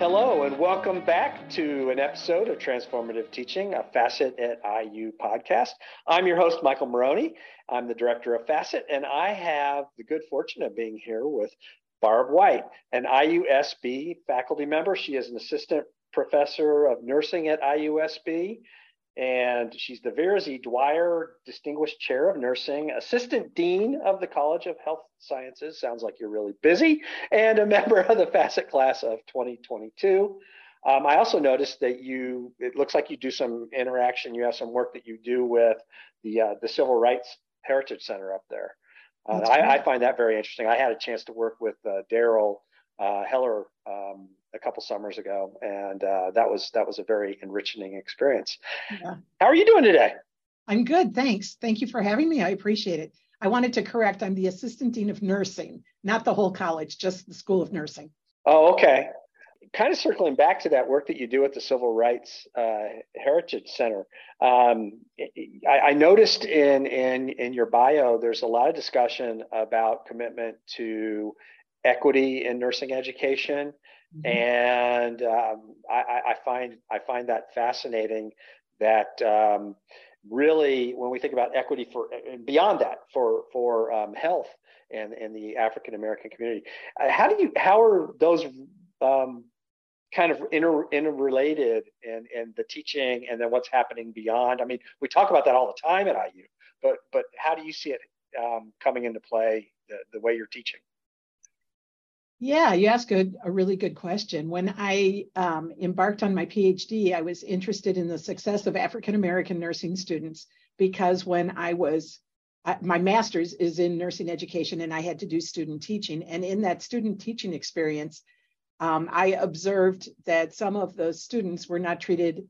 Hello, and welcome back to an episode of Transformative Teaching, a FACET at IU podcast. I'm your host, Michael Morrone. I'm the director of FACET, and I have the good fortune of being here with Barb White, an IUSB faculty member. She is an assistant professor of nursing at IUSB, and she's the Vera Z. Dwyer Distinguished Chair of Nursing, Assistant Dean of the College of Health Sciences. Sounds like you're really busy, and a member of the FACET class of 2022. Um, I also noticed that you, it looks like you do some interaction. You have some work that you do with the uh, the Civil Rights Heritage Center up there. Uh, I, I, find that very interesting. I had a chance to work with uh, Daryl uh, Heller um, a couple summers ago, and uh, that was that was a very enriching experience. Yeah. How are you doing today? I'm good, thanks. Thank you for having me. I appreciate it. I wanted to correct. I'm the assistant dean of nursing, not the whole college, just the School of Nursing. Oh, okay. Kind of circling back to that work that you do at the Civil Rights uh, Heritage Center, um, I, I, noticed in, in in your bio there's a lot of discussion about commitment to equity in nursing education, mm-hmm. and um, I, I, find I find that fascinating. That um, really, when we think about equity for and beyond that for for um, health and and the African American community, uh, how do you how are those um, kind of inter, interrelated and and the teaching and then what's happening beyond? I mean, we talk about that all the time at IU, but but how do you see it um, coming into play the, the way you're teaching? Yeah, you ask a, a really good question. When I um, embarked on my PhD, I was interested in the success of African American nursing students because when I was, my master's is in nursing education and I had to do student teaching. And in that student teaching experience, um, I observed that some of those students were not treated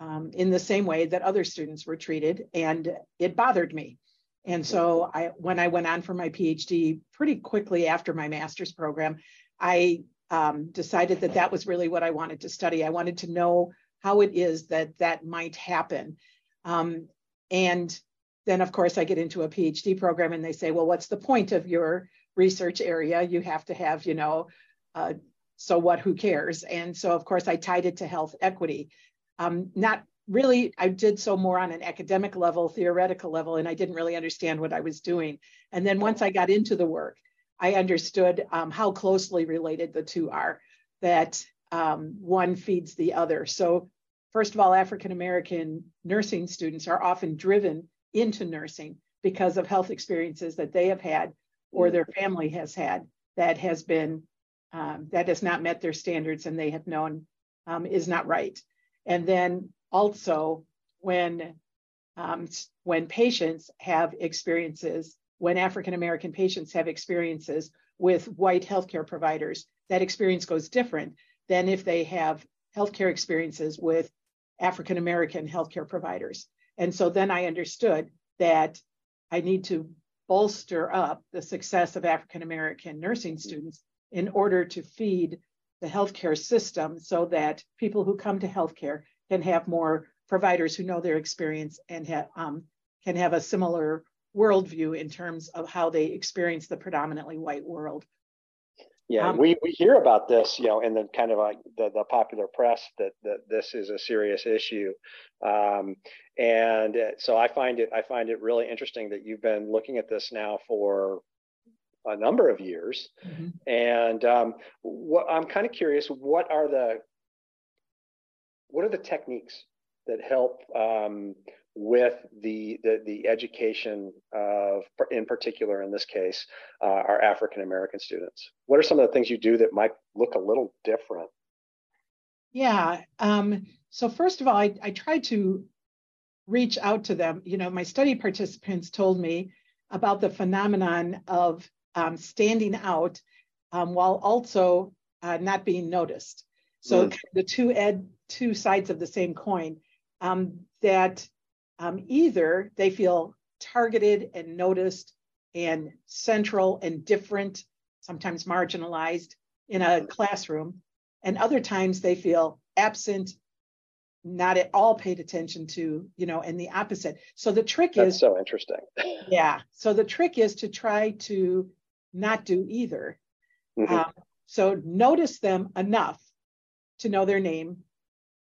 um, in the same way that other students were treated. And it bothered me. And so I, when I went on for my PhD pretty quickly after my master's program, I um, decided that that was really what I wanted to study. I wanted to know how it is that that might happen. Um, and then, of course, I get into a PhD program and they say, well, what's the point of your research area? You have to have, you know, uh, so what, who cares? And so, of course, I tied it to health equity. Um, not really i did so more on an academic level theoretical level and i didn't really understand what i was doing. And then once i got into the work i understood um, how closely related the two are that um, one feeds the other. So first of all african american nursing students are often driven into nursing because of health experiences that they have had or their family has had that has been um, that has not met their standards and they have known um, is not right. And then also when um, when patients have experiences, when African American patients have experiences with white healthcare providers, that experience goes different than if they have healthcare experiences with African American healthcare providers. And so then I understood that I need to bolster up the success of African American nursing students in order to feed the healthcare system so that people who come to healthcare can have more providers who know their experience and um, can have a similar worldview in terms of how they experience the predominantly white world. Yeah, um, we, we hear about this, you know, in the kind of like the, the popular press that, that this is a serious issue, um, and so I find it I find it really interesting that you've been looking at this now for a number of years, mm-hmm. and um, what I'm kind of curious, what are the what are the techniques that help um, with the, the, the education of, in particular, in this case, uh, our African American students? What are some of the things you do that might look a little different? Yeah. Um, so first of all, I, I try to reach out to them. You know, my study participants told me about the phenomenon of um, standing out um, while also uh, not being noticed. So mm. the two ed two sides of the same coin. Um, that um, either they feel targeted and noticed and central and different, sometimes marginalized in a classroom, and other times they feel absent, not at all paid attention to, you know, and the opposite. So the trick That's is so interesting. yeah. So the trick is to try to not do either. Mm-hmm. Um, so notice them enough to know their name,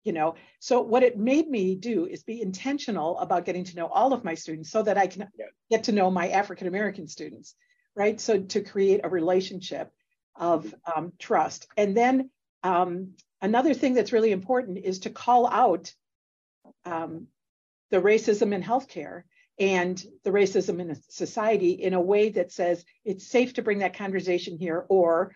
you know. So what it made me do is be intentional about getting to know all of my students so that I can get to know my African American students, right? So to create a relationship of um, trust. And then um, another thing that's really important is to call out um, the racism in healthcare and the racism in society in a way that says it's safe to bring that conversation here or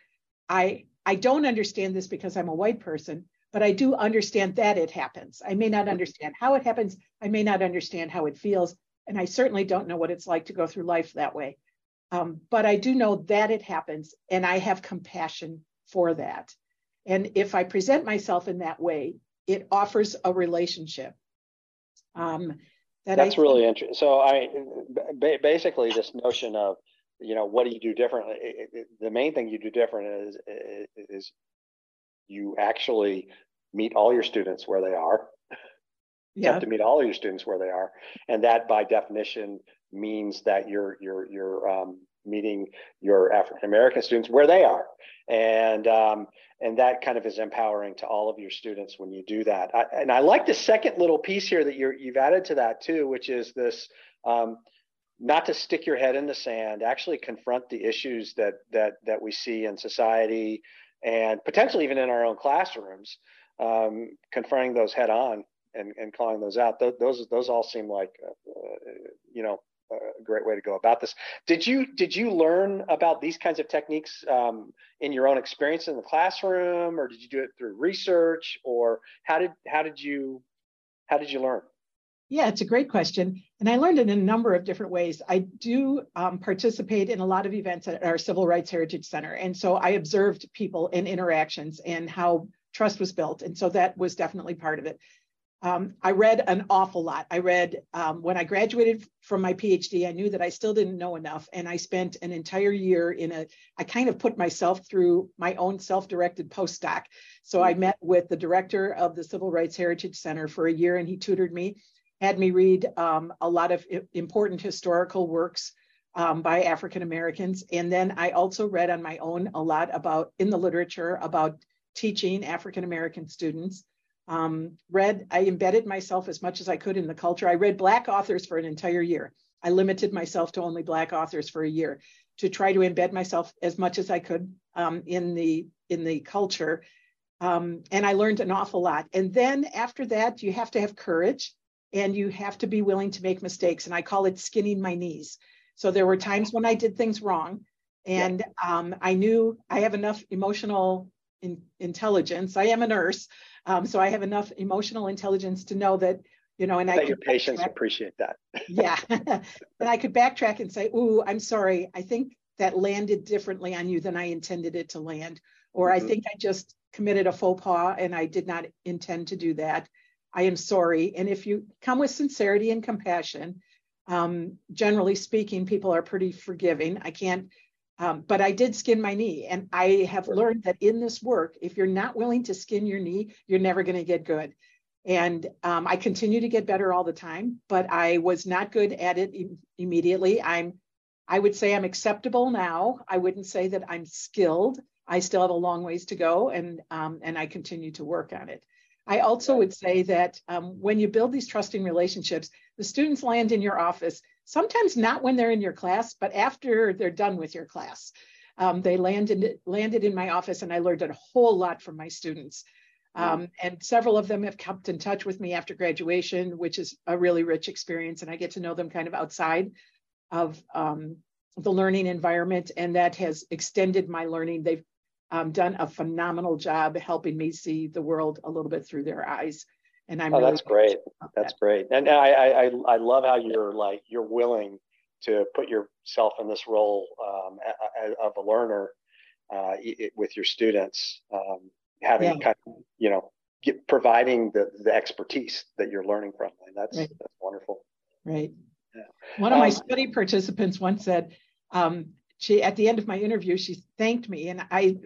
i i don't understand this because i'm a white person but i do understand that it happens. I may not understand how it happens. I may not understand how it feels. And i certainly don't know what it's like to go through life that way. Um, but i do know that it happens and i have compassion for that. And if i present myself in that way it offers a relationship. Um, that That's really interesting. So I basically this notion of you know what do you do differently? It, it, the main thing you do different is is you actually meet all your students where they are. You have to meet all your students where they are, and that by definition means that you're you're you're um, meeting your African American students where they are, and um, and that kind of is empowering to all of your students when you do that. I, and I like the second little piece here that you have added to that too, which is this. Um, not to stick your head in the sand, actually confront the issues that that that we see in society and potentially even in our own classrooms, um, confronting those head on and, and calling those out. Th- those those all seem like uh, uh you know a great way to go about this. Did you did you learn about these kinds of techniques um, in your own experience in the classroom, or did you do it through research, or how did how did you how did you learn? Yeah, it's a great question, and I learned it in a number of different ways. I do um, participate in a lot of events at our Civil Rights Heritage Center, and so I observed people and interactions and how trust was built, and so that was definitely part of it. Um, I read an awful lot. I read um, when I graduated from my PhD, I knew that I still didn't know enough. And I spent an entire year in a, I kind of put myself through my own self directed postdoc. So I met with the director of the Civil Rights Heritage Center for a year and he tutored me, had me read um, a lot of important historical works um, by African Americans. And then I also read on my own a lot about in the literature about teaching African American students um, read, I embedded myself as much as I could in the culture. I read Black authors for an entire year. I limited myself to only Black authors for a year to try to embed myself as much as I could um, in the in the culture. Um, and I learned an awful lot. And then after that, you have to have courage and you have to be willing to make mistakes. And I call it skinning my knees. So there were times when I did things wrong, and um, I knew I have enough emotional in, intelligence. I am a nurse um, so I have enough emotional intelligence to know that, you know, and I your patients appreciate that. yeah. and I could backtrack and say, ooh, I'm sorry. I think that landed differently on you than I intended it to land. Or mm-hmm. I think I just committed a faux pas and I did not intend to do that. I am sorry. And if you come with sincerity and compassion, um, generally speaking, people are pretty forgiving. I can't um, but I did skin my knee. And I have learned that in this work, if you're not willing to skin your knee, you're never going to get good. And um, I continue to get better all the time, but I was not good at it Im- immediately. I'm, I would say I'm acceptable now. I wouldn't say that I'm skilled. I still have a long ways to go, and um, and I continue to work on it. I also would say that um, when you build these trusting relationships, the students land in your office sometimes not when they're in your class, but after they're done with your class. Um, they landed landed in my office, and I learned a whole lot from my students. Um, and several of them have kept in touch with me after graduation, which is a really rich experience. And I get to know them kind of outside of um, the learning environment, and that has extended my learning. They've um, done a phenomenal job helping me see the world a little bit through their eyes and I'm. Oh, really that's great. That's that. great, and I, I I love how you're like you're willing to put yourself in this role um, of a learner uh, with your students, um, having yeah. kind of you know get, providing the the expertise that you're learning from, and that's right. that's wonderful. Right. Yeah. One of my um, study participants once said, um, she at the end of my interview, she thanked me, and I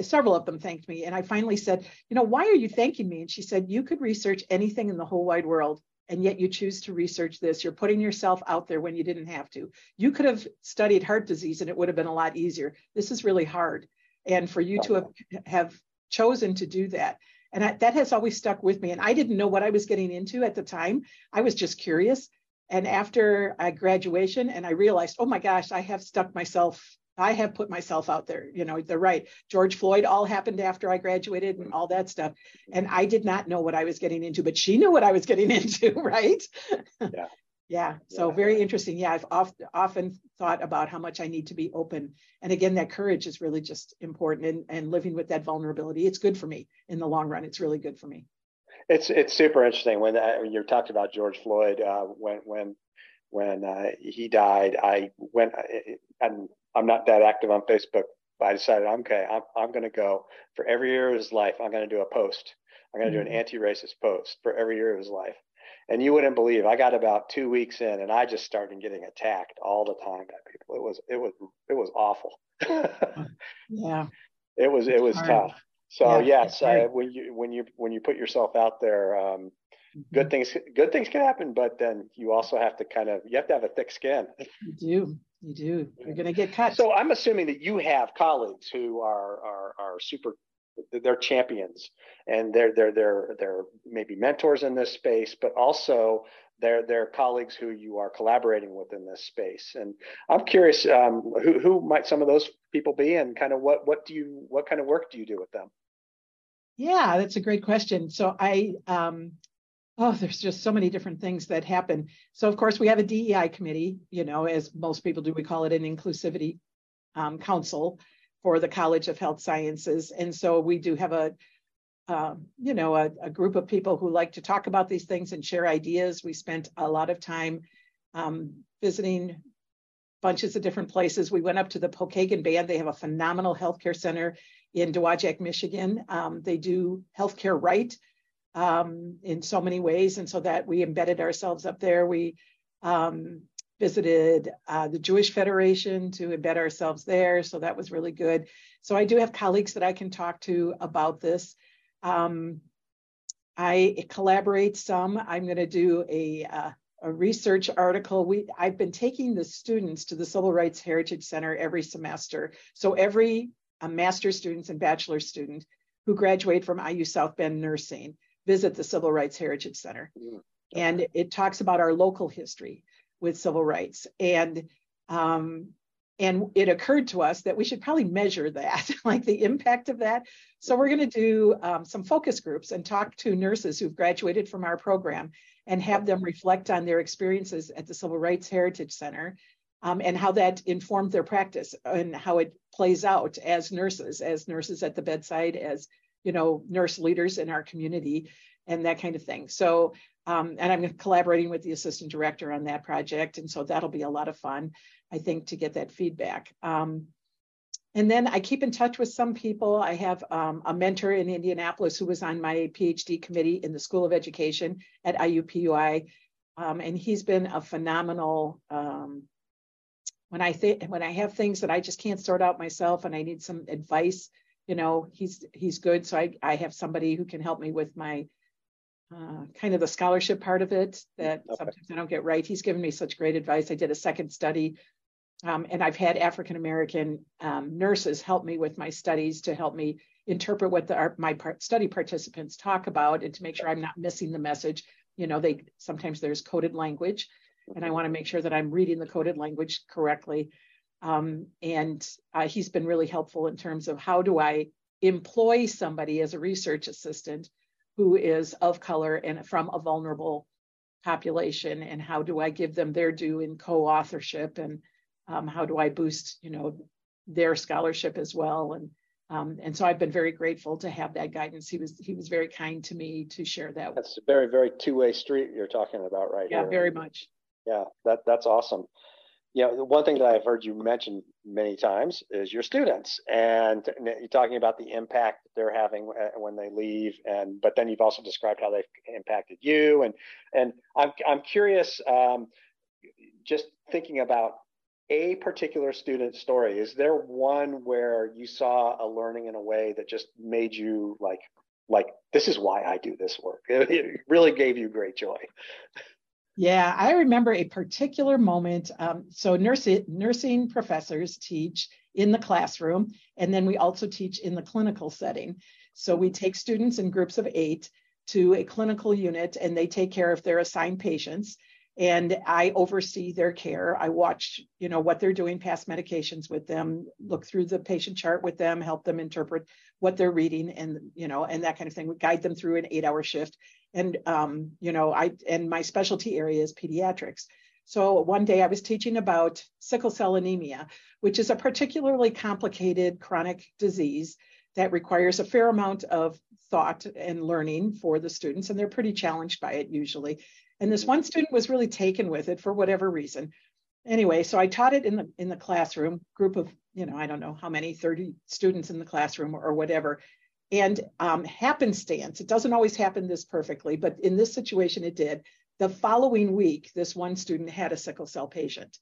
several of them thanked me. And I finally said, you know, why are you thanking me? And she said, you could research anything in the whole wide world. And yet you choose to research this. You're putting yourself out there when you didn't have to. You could have studied heart disease and it would have been a lot easier. This is really hard. And for you to have, have chosen to do that. And I, that has always stuck with me. And I didn't know what I was getting into at the time. I was just curious. And after I graduation, and I realized, oh my gosh, I have stuck myself I have put myself out there. You know, they're right. George Floyd all happened after I graduated and all that stuff. And I did not know what I was getting into, but she knew what I was getting into, right? Yeah. yeah. So yeah. very interesting. Yeah, I've oft, often thought about how much I need to be open. And again, that courage is really just important and, and living with that vulnerability. It's good for me in the long run. It's really good for me. It's it's super interesting when, uh, when you talked about George Floyd uh, when when when uh, he died. I went and I'm not that active on Facebook, but I decided, okay, I'm, I'm going to go for every year of his life. I'm going to do a post. I'm going to do an mm-hmm. anti-racist post for every year of his life. And you wouldn't believe, I got about two weeks in, and I just started getting attacked all the time by people. It was, it was, it was awful. yeah. It was, it was tough. So yeah, yes, uh, when you when you when you put yourself out there, um. Good things good things can happen, but then you also have to kind of you have to have a thick skin. You do. You do. You're going to get cut. So I'm assuming that you have colleagues who are are are super. They're champions, and they're they're they're they're maybe mentors in this space, but also they're they're colleagues who you are collaborating with in this space. And I'm curious, um, who who might some of those people be, and kind of what what do you what kind of work do you do with them? Yeah, that's a great question. So I um, oh, there's just so many different things that happen. So, of course, we have a DEI committee, you know, as most people do, we call it an inclusivity um, council for the College of Health Sciences. And so we do have a, um, you know, a, a, group of people who like to talk about these things and share ideas. We spent a lot of time um, visiting bunches of different places. We went up to the Pokagon Band. They have a phenomenal healthcare center in Dowagiac, Michigan. Um, they do healthcare right um, in so many ways. And so that we embedded ourselves up there. We um, visited uh, the Jewish Federation to embed ourselves there. So that was really good. So I do have colleagues that I can talk to about this. Um, I collaborate some. I'm going to do a, uh, a research article. We I've been taking the students to the Civil Rights Heritage Center every semester. So every a master's students and bachelor student who graduate from IU South Bend Nursing visit the Civil Rights Heritage Center. Mm, and it talks about our local history with civil rights. And um, and it occurred to us that we should probably measure that, like the impact of that. So we're going to do um, some focus groups and talk to nurses who've graduated from our program and have them reflect on their experiences at the Civil Rights Heritage Center um, and how that informed their practice and how it plays out as nurses, as nurses at the bedside, as you know, nurse leaders in our community and that kind of thing. So, um, and I'm collaborating with the assistant director on that project. And so that'll be a lot of fun, I think, to get that feedback. Um, and then I keep in touch with some people. I have um, a mentor in Indianapolis who was on my PhD committee in the School of Education at IUPUI. Um, and he's been a phenomenal um, when I think when I have things that I just can't sort out myself and I need some advice you know he's he's good. So i i have somebody who can help me with my uh, kind of the scholarship part of it that okay. sometimes i don't get right. He's given me such great advice. I did a second study um, and i've had african american um, nurses help me with my studies to help me interpret what the, our, my part, study participants talk about and to make sure i'm not missing the message. You know they sometimes there's coded language and i want to make sure that i'm reading the coded language correctly um, and uh, he's been really helpful in terms of how do I employ somebody as a research assistant who is of color and from a vulnerable population, and how do I give them their due in co-authorship, and um, how do I boost, you know, their scholarship as well, and um, and so I've been very grateful to have that guidance. He was he was very kind to me to share that. That's a very very two way street you're talking about right yeah, here. Yeah, very much. Yeah, that that's awesome you know, one thing that I've heard you mention many times is your students, and you're talking about the impact that they're having uh, when they leave, and but then you've also described how they've impacted you, and and I'm I'm curious, um, just thinking about a particular student story. Is there one where you saw a learning in a way that just made you like like this is why I do this work? It, it really gave you great joy. Yeah, I remember a particular moment. Um, so nursing nursing professors teach in the classroom. And then we also teach in the clinical setting. So we take students in groups of eight to a clinical unit and they take care of their assigned patients and I oversee their care. I watch, you know, what they're doing, pass medications with them, look through the patient chart with them, help them interpret what they're reading, and you know, and that kind of thing. We guide them through an eight-hour shift, and um, you know, I and my specialty area is pediatrics. So one day I was teaching about sickle cell anemia, which is a particularly complicated chronic disease that requires a fair amount of thought and learning for the students, and they're pretty challenged by it usually. And this one student was really taken with it for whatever reason. Anyway, so I taught it in the in the classroom, group of, you know, I don't know how many, 30 students in the classroom or, or whatever. And um, happenstance, it doesn't always happen this perfectly, but in this situation it did. The following week, this one student had a sickle cell patient.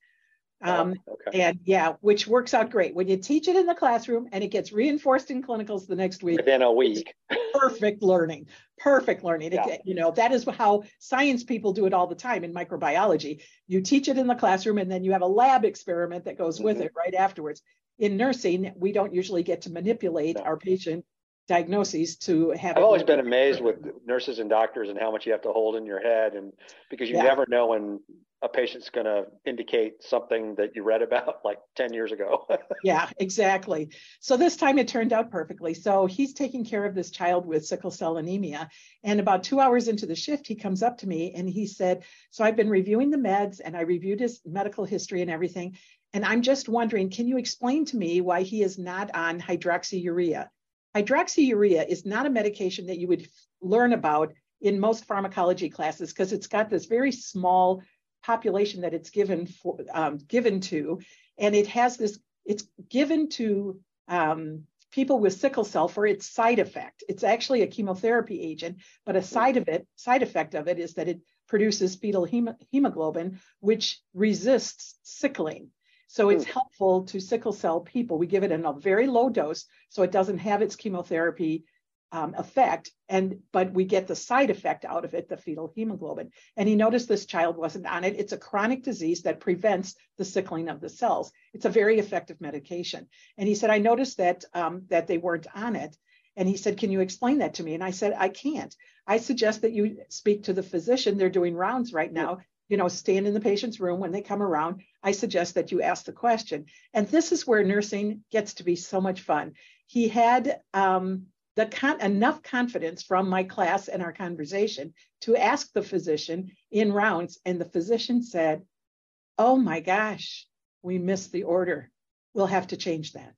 Oh, um, okay. And yeah, which works out great when you teach it in the classroom and it gets reinforced in clinicals the next week. Within a week. perfect learning, perfect learning. Yeah. It, you know, that is how science people do it all the time in microbiology. You teach it in the classroom and then you have a lab experiment that goes with mm-hmm. it right afterwards. In nursing, we don't usually get to manipulate no. our patient diagnoses to have. I've always been amazed with nurses and doctors and how much you have to hold in your head, and because you yeah. never know when a patient's going to indicate something that you read about like 10 years ago. yeah, exactly. So this time it turned out perfectly. So he's taking care of this child with sickle cell anemia. And about two hours into the shift, he comes up to me and he said, So I've been reviewing the meds and I reviewed his medical history and everything. And I'm just wondering, can you explain to me why he is not on hydroxyurea? Hydroxyurea is not a medication that you would learn about in most pharmacology classes because it's got this very small population that it's given for, um, given to, and it has this. It's given to um, people with sickle cell for its side effect. It's actually a chemotherapy agent, but a side of it, side effect of it is that it produces fetal hem- hemoglobin, which resists sickling. So it's helpful to sickle cell people. We give it in a very low dose, so it doesn't have its chemotherapy um, effect, and but we get the side effect out of it, the fetal hemoglobin. And he noticed this child wasn't on it. It's a chronic disease that prevents the sickling of the cells. It's a very effective medication. And he said, I noticed that um, that they weren't on it. And he said, Can you explain that to me? And I said, I can't. I suggest that you speak to the physician. They're doing rounds right now. You know, stand in the patient's room when they come around. I suggest that you ask the question. And this is where nursing gets to be so much fun. He had um, the con- enough confidence from my class and our conversation to ask the physician in rounds. And the physician said, Oh my gosh, we missed the order. We'll have to change that.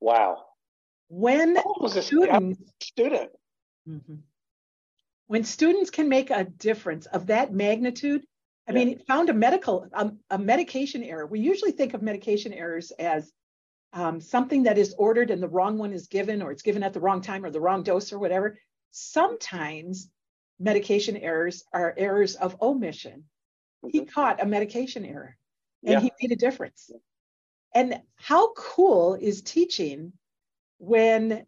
Wow. When was a student, student. Mm-hmm. when students can make a difference of that magnitude, I yeah. mean, found a medical um, a medication error. We usually think of medication errors as um, something that is ordered and the wrong one is given, or it's given at the wrong time or the wrong dose or whatever. Sometimes medication errors are errors of omission. He mm-hmm. caught a medication error and yeah. he made a difference. And how cool is teaching when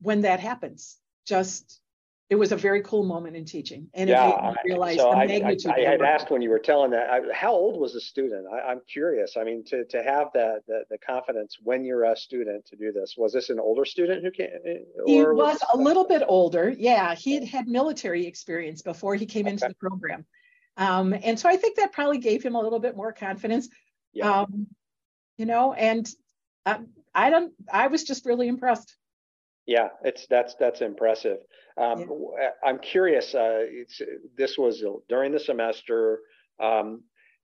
when that happens? Just it was a very cool moment in teaching, and yeah, it made me realize so the I, magnitude. I, I had asked when you were telling that. I, how old was the student? I, am curious. I mean, to to have that the, the confidence when you're a student to do this. Was this an older student who came? He was, was a little bit older. Yeah, he had had military experience before he came okay. into the program, um, and so I think that probably gave him a little bit more confidence. Yeah. Um, you know, and um, I don't. I was just really impressed. Yeah, it's that's that's impressive. Um, yeah. I'm curious. Uh, this was during the semester. Um,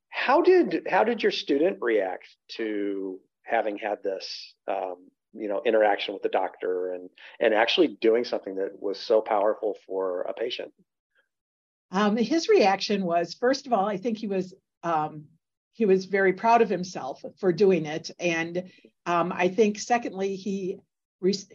how did how did your student react to having had this um, you know interaction with the doctor and and actually doing something that was so powerful for a patient? Um, his reaction was first of all, I think he was um, he was very proud of himself for doing it, and um, I think secondly he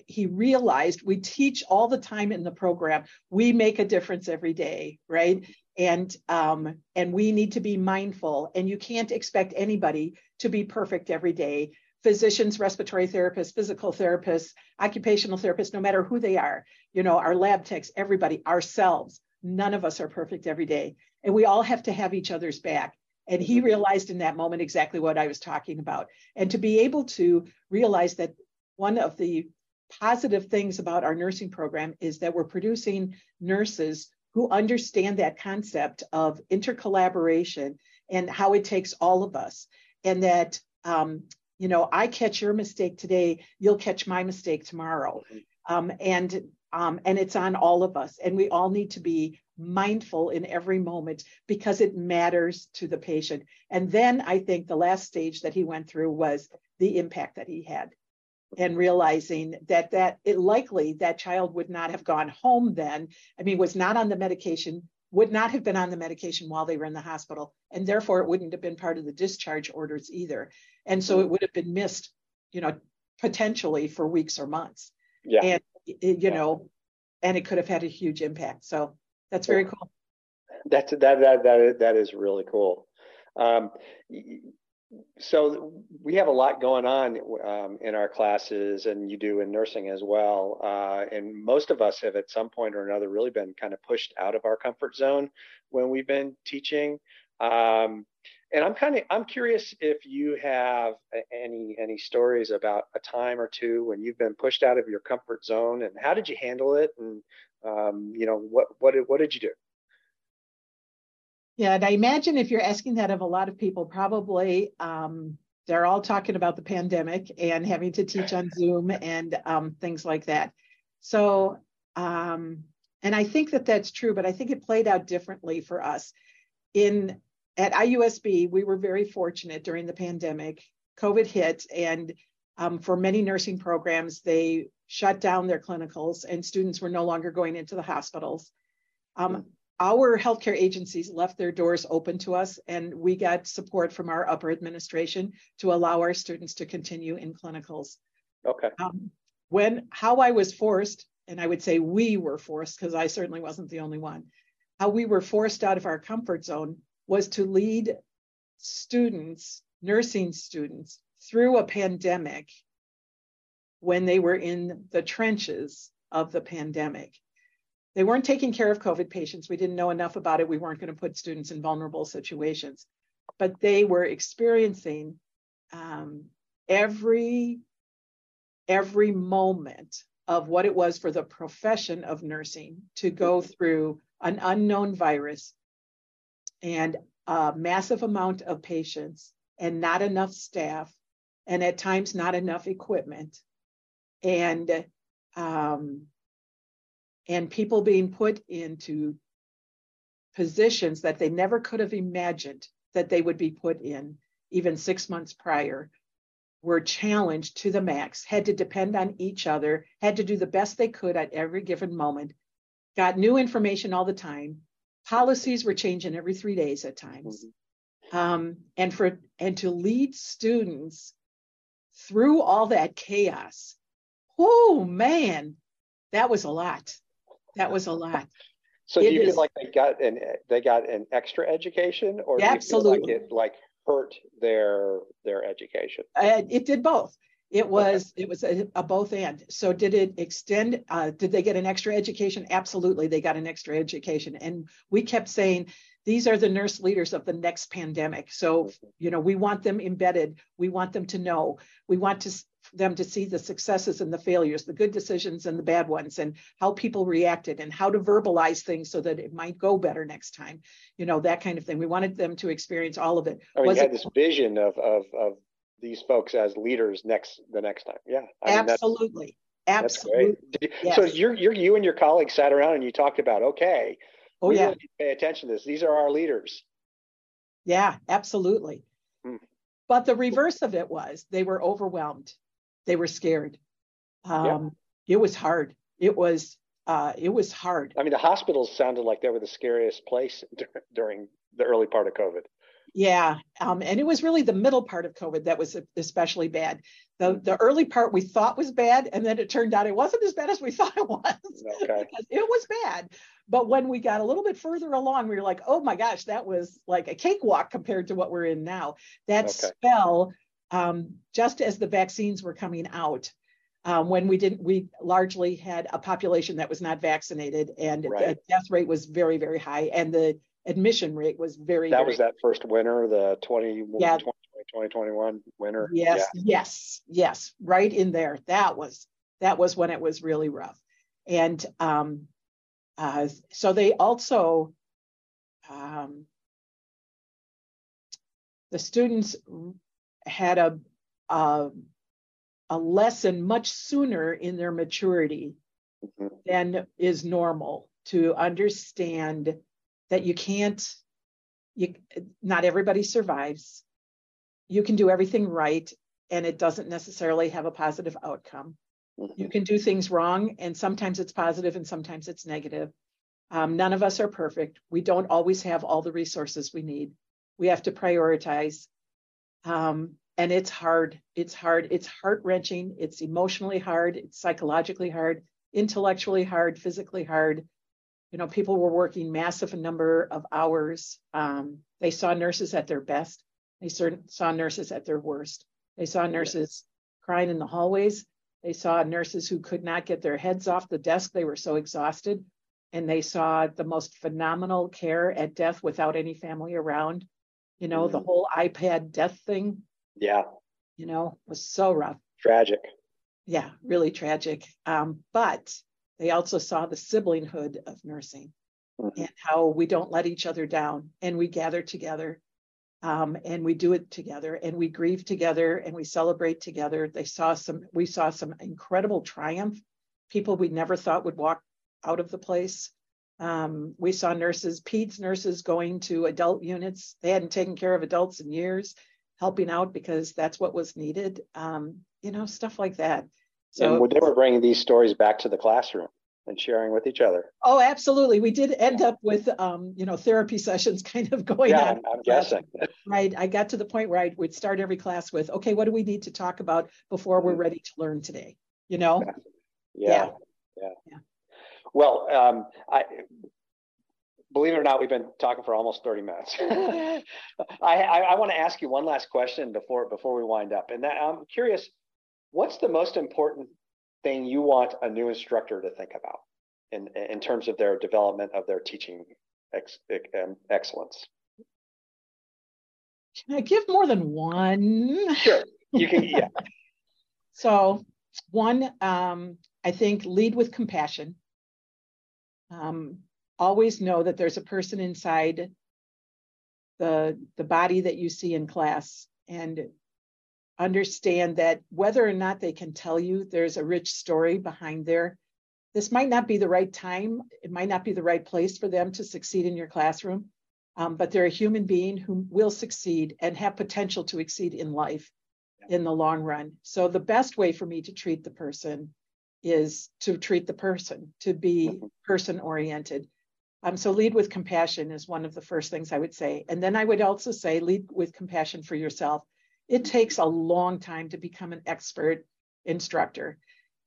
he realized we teach all the time in the program we make a difference every day right? And um, and we need to be mindful and you can't expect anybody to be perfect every day. Physicians respiratory therapists physical therapists occupational therapists no matter who they are you know our lab techs everybody ourselves none of us are perfect every day. And we all have to have each other's back. And he realized in that moment exactly what I was talking about. And to be able to realize that one of the positive things about our nursing program is that we're producing nurses who understand that concept of intercollaboration and how it takes all of us. And that, um, you know, I catch your mistake today, you'll catch my mistake tomorrow. Um, and um, and it's on all of us. And we all need to be mindful in every moment because it matters to the patient. And then I think the last stage that he went through was the impact that he had and realizing that that it likely that child would not have gone home then. I mean was not on the medication would not have been on the medication while they were in the hospital and therefore it wouldn't have been part of the discharge orders either. And so it would have been missed you know potentially for weeks or months. Yeah. And you yeah. know and it could have had a huge impact. So that's very cool. That's that that that, that is really cool. Um, so we have a lot going on um, in our classes and you do in nursing as well uh, and most of us have at some point or another really been kind of pushed out of our comfort zone when we've been teaching. Um, and i'm kind of i'm curious if you have any any stories about a time or two when you've been pushed out of your comfort zone and how did you handle it and um, you know what what did, what did you do yeah, and I imagine if you're asking that of a lot of people, probably um, they're all talking about the pandemic and having to teach on Zoom and um, things like that. So, um, and I think that that's true, but I think it played out differently for us. In at IUSB, we were very fortunate during the pandemic. COVID hit, and um, for many nursing programs, they shut down their clinicals, and students were no longer going into the hospitals. Um, our healthcare agencies left their doors open to us, and we got support from our upper administration to allow our students to continue in clinicals. Okay. Um, when how I was forced, and I would say we were forced because I certainly wasn't the only one, how we were forced out of our comfort zone was to lead students, nursing students, through a pandemic when they were in the trenches of the pandemic. They weren't taking care of COVID patients. We didn't know enough about it. We weren't going to put students in vulnerable situations, but they were experiencing um, every every moment of what it was for the profession of nursing to go through an unknown virus and a massive amount of patients and not enough staff and at times not enough equipment and um, and people being put into positions that they never could have imagined that they would be put in even six months prior were challenged to the max, had to depend on each other, had to do the best they could at every given moment, got new information all the time. Policies were changing every three days at times. Mm-hmm. Um, and for and to lead students through all that chaos, oh man, that was a lot that was a lot. So it do you is, feel like they got an they got an extra education, or absolutely. like it like hurt their their education? Uh, it did both. It was okay. it was a, a, both and. So did it extend? Uh, did they get an extra education? Absolutely, they got an extra education, and we kept saying these are the nurse leaders of the next pandemic. So you know we want them embedded. We want them to know. We want to them to see the successes and the failures, the good decisions and the bad ones, and how people reacted and how to verbalize things so that it might go better next time. You know, that kind of thing. We wanted them to experience all of it. I mean, Was you had it, this vision of, of, of these folks as leaders next the next time. Yeah. I absolutely. Mean, absolutely. You, yes. So you're, you're, you and your colleagues sat around and you talked about, okay, oh, yeah. Really pay attention to this. These are our leaders. Yeah, absolutely. Hmm. But the reverse of it was they were overwhelmed they were scared. Um, yeah. It was hard. It was uh, it was hard. I mean, the hospitals sounded like they were the scariest place during the early part of COVID. Yeah, um, and it was really the middle part of COVID that was especially bad. The the early part we thought was bad, and then it turned out it wasn't as bad as we thought it was. Okay. it was bad. But when we got a little bit further along, we were like, oh my gosh, that was like a cakewalk compared to what we're in now. That okay. spell um, just as the vaccines were coming out. Um, when we didn't, we largely had a population that was not vaccinated, and right. the death rate was very, very high, and the admission rate was very. That very was that first winter, the 20, Yeah. 20, 2021 winter. Yes, yes, yes, right in there. That was that was when it was really rough, and um, uh, so they also um, the students had a, a a lesson much sooner in their maturity Mhm. than is normal to understand that you can't you not everybody survives. You can do everything right and it doesn't necessarily have a positive outcome. Mhm. you can do things wrong and sometimes it's positive and sometimes it's negative. Um, none of us are perfect. We don't always have all the resources we need. We have to prioritize um, and it's hard it's hard it's heart wrenching it's emotionally hard it's psychologically hard intellectually hard physically hard. You know people were working massive number of hours. Um, they saw nurses at their best. They saw nurses at their worst. They saw nurses crying in the hallways. They saw nurses who could not get their heads off the desk. They were so exhausted. And they saw the most phenomenal care at death without any family around you know the Mhm. whole ipad death thing Yeah. you know was so rough Tragic. yeah really tragic um, but they also saw the siblinghood of nursing Mhm. and how we don't let each other down and we gather together um, and we do it together and we grieve together and we celebrate together they saw some we saw some incredible triumph people we never thought would walk out of the place um, we saw nurses peds nurses going to adult units they hadn't taken care of adults in years helping out because that's what was needed um, you know stuff like that so and they were bringing these stories back to the classroom and sharing with each other. Oh, absolutely. We did end up with, um, you know, therapy sessions kind of going yeah, on. I'm, I'm guessing. Right. I got to the point where I would start every class with, okay, what do we need to talk about before we're ready to learn today? You know? Yeah. Yeah. Yeah. Well, um, I believe it or not, we've been talking for almost 30 minutes. I, I, I want to ask you one last question before before we wind up, and that I'm curious, what's the most important thing you want a new instructor to think about in in terms of their development of their teaching ex, um, excellence? Can I give more than one? Sure, you can. Yeah. So, one, um, I think lead with compassion. Um, always know that there's a person inside the the body that you see in class, and understand that whether or not they can tell you, there's a rich story behind there. This might not be the right time. It might not be the right place for them to succeed in your classroom, um, but they're a human being who will succeed and have potential to exceed in life in the long run. So the best way for me to treat the person is to treat the person, to be person oriented. Um, so lead with compassion is one of the first things I would say. And then I would also say lead with compassion for yourself. It takes a long time to become an expert instructor.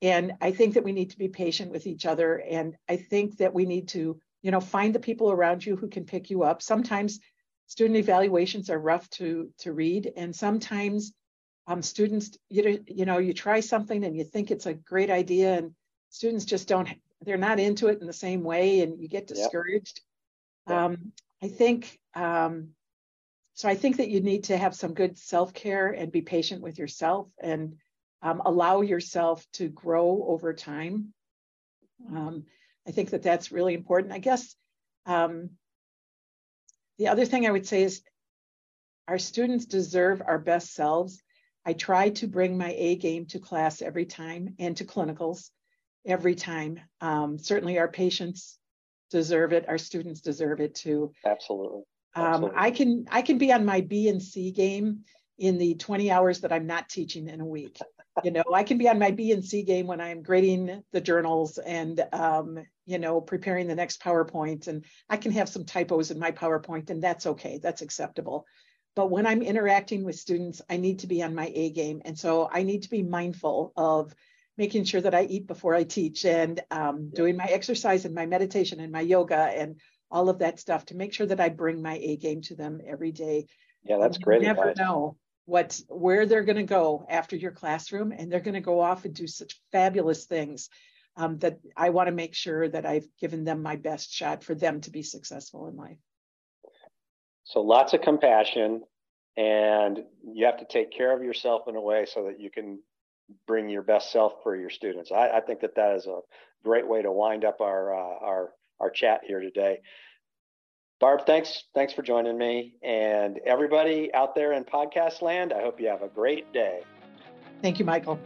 And I think that we need to be patient with each other. And I think that we need to, you know, find the people around you who can pick you up. Sometimes student evaluations are rough to to read, and sometimes um, students, you, you know, you try something and you think it's a great idea, and students just don't, they're not into it in the same way, and you get discouraged. Yep. Um, I think, um, so I think that you need to have some good self care and be patient with yourself and um, allow yourself to grow over time. Um, I think that that's really important. I guess um, the other thing I would say is our students deserve our best selves. I try to bring my A game to class every time and to clinicals every time. Um, certainly, our patients deserve it. Our students deserve it too. Absolutely. Um, I can I can be on my B and C game in the 20 hours that I'm not teaching in a week. You know, I can be on my B and C game when I'm grading the journals and um, you know preparing the next PowerPoint, and I can have some typos in my PowerPoint, and that's okay. That's acceptable. But when I'm interacting with students, I need to be on my A game, and so I need to be mindful of making sure that I eat before I teach and um, doing my exercise and my meditation and my yoga and all of that stuff to make sure that I bring my A game to them every day. Yeah, that's you great never advice. know what where they're going to go after your classroom, and they're going to go off and do such fabulous things um, that I want to make sure that I've given them my best shot for them to be successful in life. So lots of compassion, and you have to take care of yourself in a way so that you can bring your best self for your students. I, I think that that is a great way to wind up our uh, our our chat here today. Barb, thanks thanks for joining me, and everybody out there in podcast land. I hope you have a great day. Thank you, Michael.